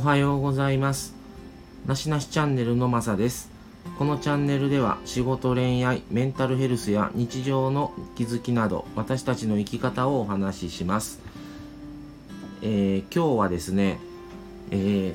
おはようございます。なしなしチャンネルのまさです。このチャンネルでは仕事、恋愛、メンタルヘルスや日常の気づきなど私たちの生き方をお話しします。えー今日はですね、えー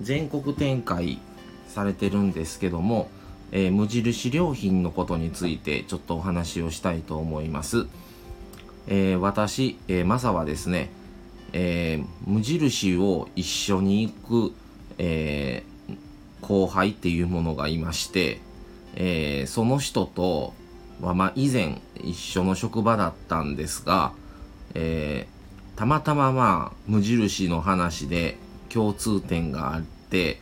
全国展開されてるんですけども、えー無印良品のことについてちょっとお話をしたいと思います。え私、えーマサはですね、えー無印を一緒に行く、えー後輩っていうものがいまして、えーその人とは、まあ、以前一緒の職場だったんですが、えーたまたままあ無印の話で共通点があって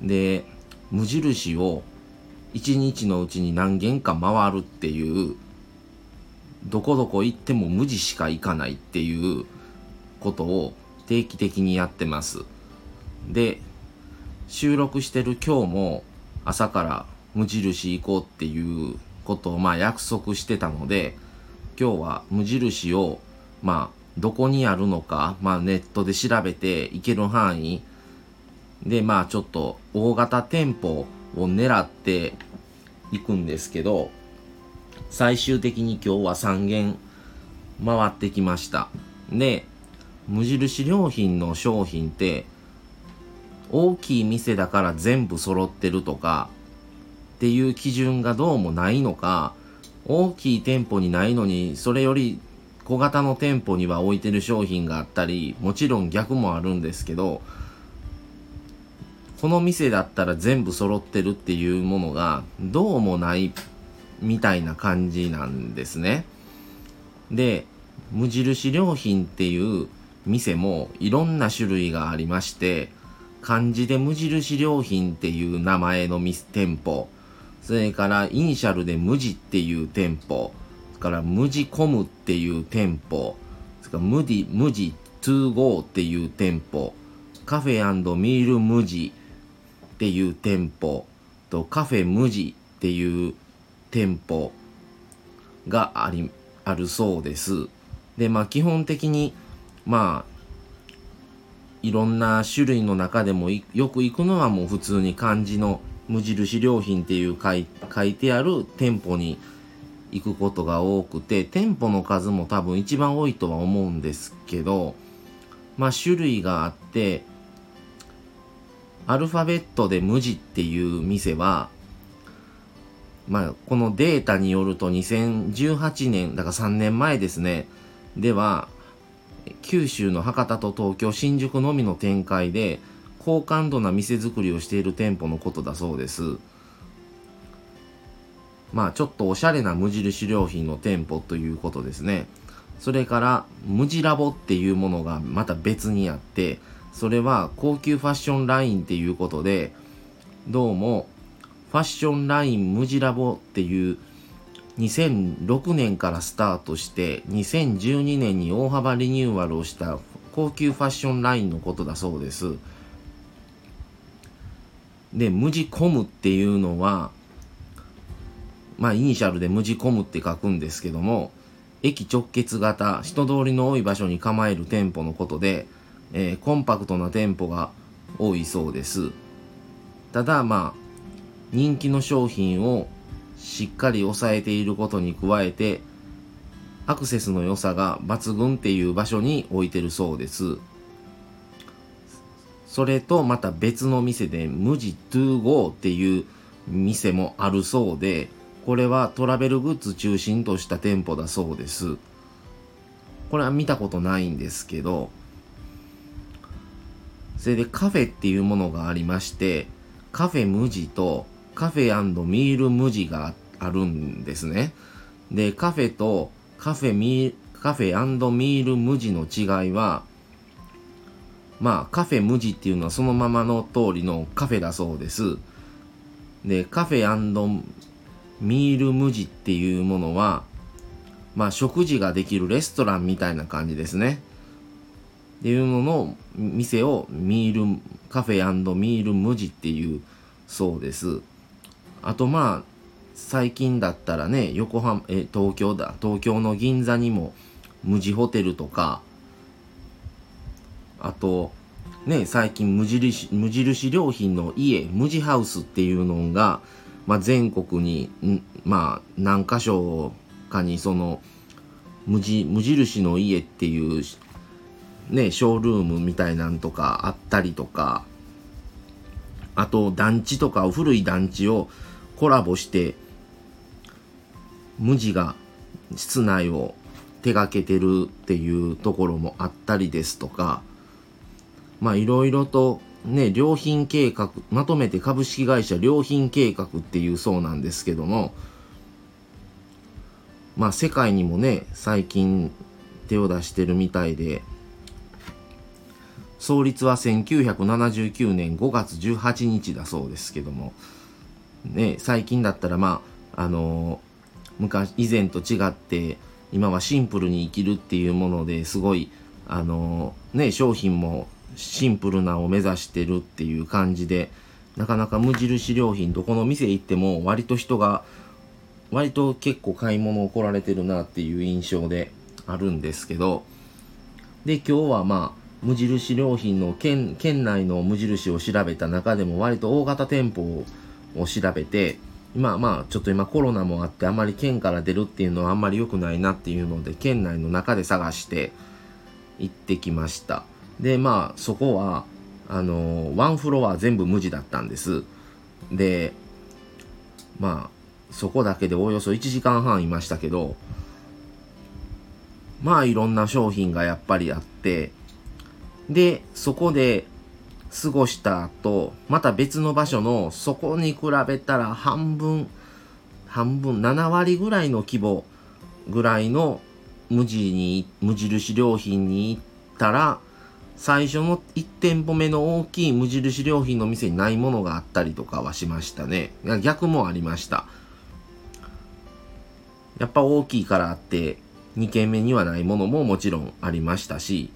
で無印を一日のうちに何軒か回るっていうどこどこ行っても無地しか行かないっていうことを定期的にやってます。で、収録してる今日も朝から無印行こうっていうことをまあ約束してたので、今日は無印をまあどこにあるのか、まあネットで調べて行ける範囲でまあちょっと大型店舗を狙って行くんですけど、最終的に今日は3軒回ってきました。で、無印良品の商品って大きい店だから全部揃ってるとかっていう基準がどうもないのか大きい店舗にないのにそれより小型の店舗には置いてる商品があったりもちろん逆もあるんですけどこの店だったら全部揃ってるっていうものがどうもないみたいな感じなんですね。で、無印良品っていう店もいろんな種類がありまして、漢字で無印良品っていう名前の店舗、それからイニシャルで無地っていう店舗、それから無地コムっていう店舗、それから無地、無地 2GO っていう店舗、カフェミール無地っていう店舗とカフェ無地っていう店舗がありあるそうです。でまあ基本的にまあいろんな種類の中でもよく行くのはもう普通に漢字の無印良品っていう書い書いてある店舗に行くことが多くて店舗の数も多分一番多いとは思うんですけどまあ種類があってアルファベットで無地っていう店はまあ、このデータによると2018年、だから3年前ですね、では、九州の博多と東京、新宿のみの展開で、高感度な店作りをしている店舗のことだそうです。まあ、ちょっとおしゃれな無印良品の店舗ということですね。それから、無地ラボっていうものがまた別にあって、それは高級ファッションラインっていうことで、どうも、ファッションライン無地ラボっていう2006年からスタートして2012年に大幅リニューアルをした高級ファッションラインのことだそうです。で、無地コムっていうのは、まあイニシャルで無地コムって書くんですけども、駅直結型、人通りの多い場所に構える店舗のことで、えーコンパクトな店舗が多いそうです。ただまあ、人気の商品をしっかり抑えていることに加えてアクセスの良さが抜群っていう場所に置いてるそうです。それとまた別の店で無地 2GO っていう店もあるそうでこれはトラベルグッズ中心とした店舗だそうです。これは見たことないんですけどそれでカフェっていうものがありましてカフェ無地とカフェミール無地があっあるんですね。で、カフェとカフェミカフェミール無地の違いは、まあ、カフェ無地っていうのはそのままの通りのカフェだそうです。で、カフェミール無地っていうものは、まあ、食事ができるレストランみたいな感じですね。っていうのの店をミール、カフェミール無地っていうそうです。あとまあ、最近だったらね、横浜、え、東京だ、東京の銀座にも無地ホテルとか、あと、ね、最近無印無印良品の家無地ハウスっていうのが、まあ、全国にまあ何箇所かにその無地無印の家っていうねショールームみたいなんとかあったりとかあと団地とか古い団地をコラボして無地が室内を手がけてるっていうところもあったりですとかまあいろいろとね、良品計画、まとめて株式会社良品計画っていうそうなんですけども、まあ世界にもね、最近手を出してるみたいで、創立は1979年5月18日だそうですけども、ね、最近だったらまあ、あの昔、以前と違って、今はシンプルに生きるっていうものですごい、あのね、商品もシンプルなを目指してるっていう感じでなかなか無印良品どこの店行っても割と人が割と結構買い物を来られてるなっていう印象であるんですけどで今日はまあ無印良品の県県内の無印を調べた中でも割と大型店舗を調べて今まあちょっと今コロナもあってあまり県から出るっていうのはあんまり良くないなっていうので県内の中で探して行ってきました。でまあそこはあのワンフロア全部無地だったんです。でまあそこだけでおよそ1時間半いましたけどまあいろんな商品がやっぱりあってでそこで過ごした後また別の場所のそこに比べたら半分半分7割ぐらいの規模ぐらいの無地に無印良品に行ったら最初の1店舗目の大きい無印良品の店にないものがあったりとかはしましたね。逆もありました。やっぱ大きいからあって、2軒目にはないものももちろんありましたし、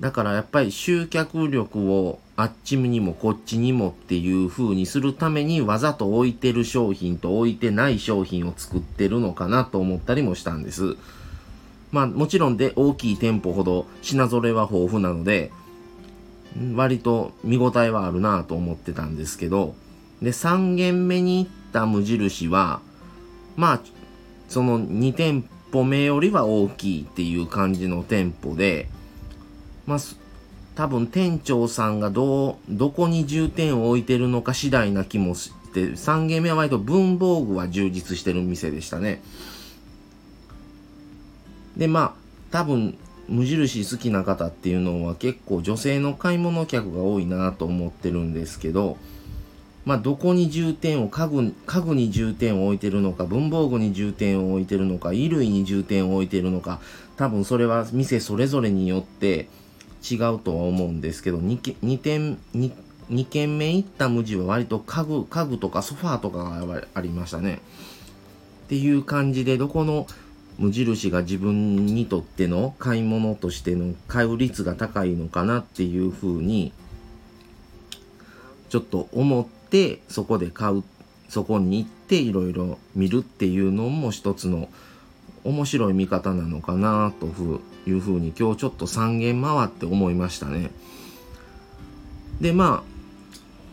だからやっぱり集客力をあっちにもこっちにもっていう風にするためにわざと置いてる商品と置いてない商品を作ってるのかなと思ったりもしたんです。まあもちろんで大きい店舗ほど品揃えは豊富なので、割と見応えはあるなと思ってたんですけど、で、3軒目に行った無印は、まあ、その2店舗目よりは大きいっていう感じの店舗で、まあ、多分店長さんがどう、どこに重点を置いてるのか次第な気もして、3軒目は割と文房具は充実してる店でしたね。でまあ多分無印好きな方っていうのは結構女性の買い物客が多いなと思ってるんですけどまあどこに重点を家具家具に重点を置いてるのか文房具に重点を置いてるのか衣類に重点を置いてるのか多分それは店それぞれによって違うとは思うんですけど 2, 2点 2, 2軒目行った無地は割と家具家具とかソファーとかがありましたね。っていう感じでどこの無印が自分にとっての買い物としての買う率が高いのかなっていうふうにちょっと思ってそこで買うそこに行っていろいろ見るっていうのも一つの面白い見方なのかなというふうに今日ちょっと3軒回って思いましたね。でまあ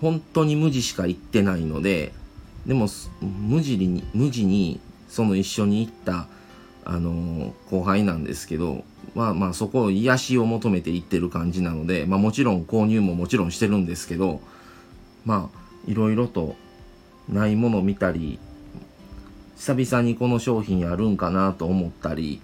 本当に無地しか行ってないのででも無地に無地にその一緒に行ったあの後輩なんですけどまあまあそこを癒しを求めていってる感じなので、まあ、もちろん購入ももちろんしてるんですけどまあいろいろとないもの見たり久々にこの商品あるんかなと思ったり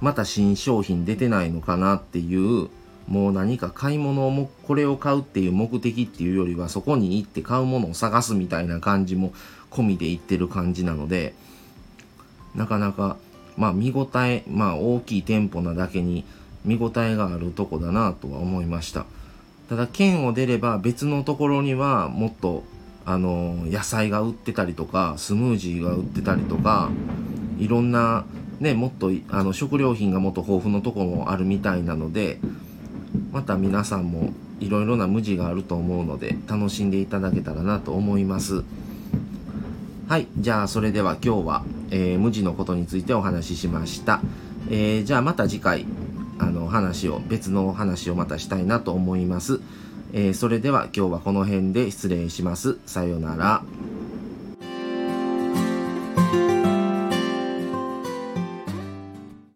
また新商品出てないのかなっていうもう何か買い物をもこれを買うっていう目的っていうよりはそこに行って買うものを探すみたいな感じも込みでいってる感じなのでなかなかまあ見応え、まあ大きい店舗なだけに見応えがあるとこだなとは思いました。ただ県を出れば別のところにはもっとあの野菜が売ってたりとかスムージーが売ってたりとかいろんなねもっとあの食料品がもっと豊富なとこもあるみたいなのでまた皆さんもいろいろな無地があると思うので楽しんでいただけたらなと思います。はい。じゃあ、それでは今日は、えー、無地のことについてお話ししました。えー、じゃあまた次回、あの、話を別の話をまたしたいなと思います、えー、それでは今日はこの辺で失礼します。さようなら。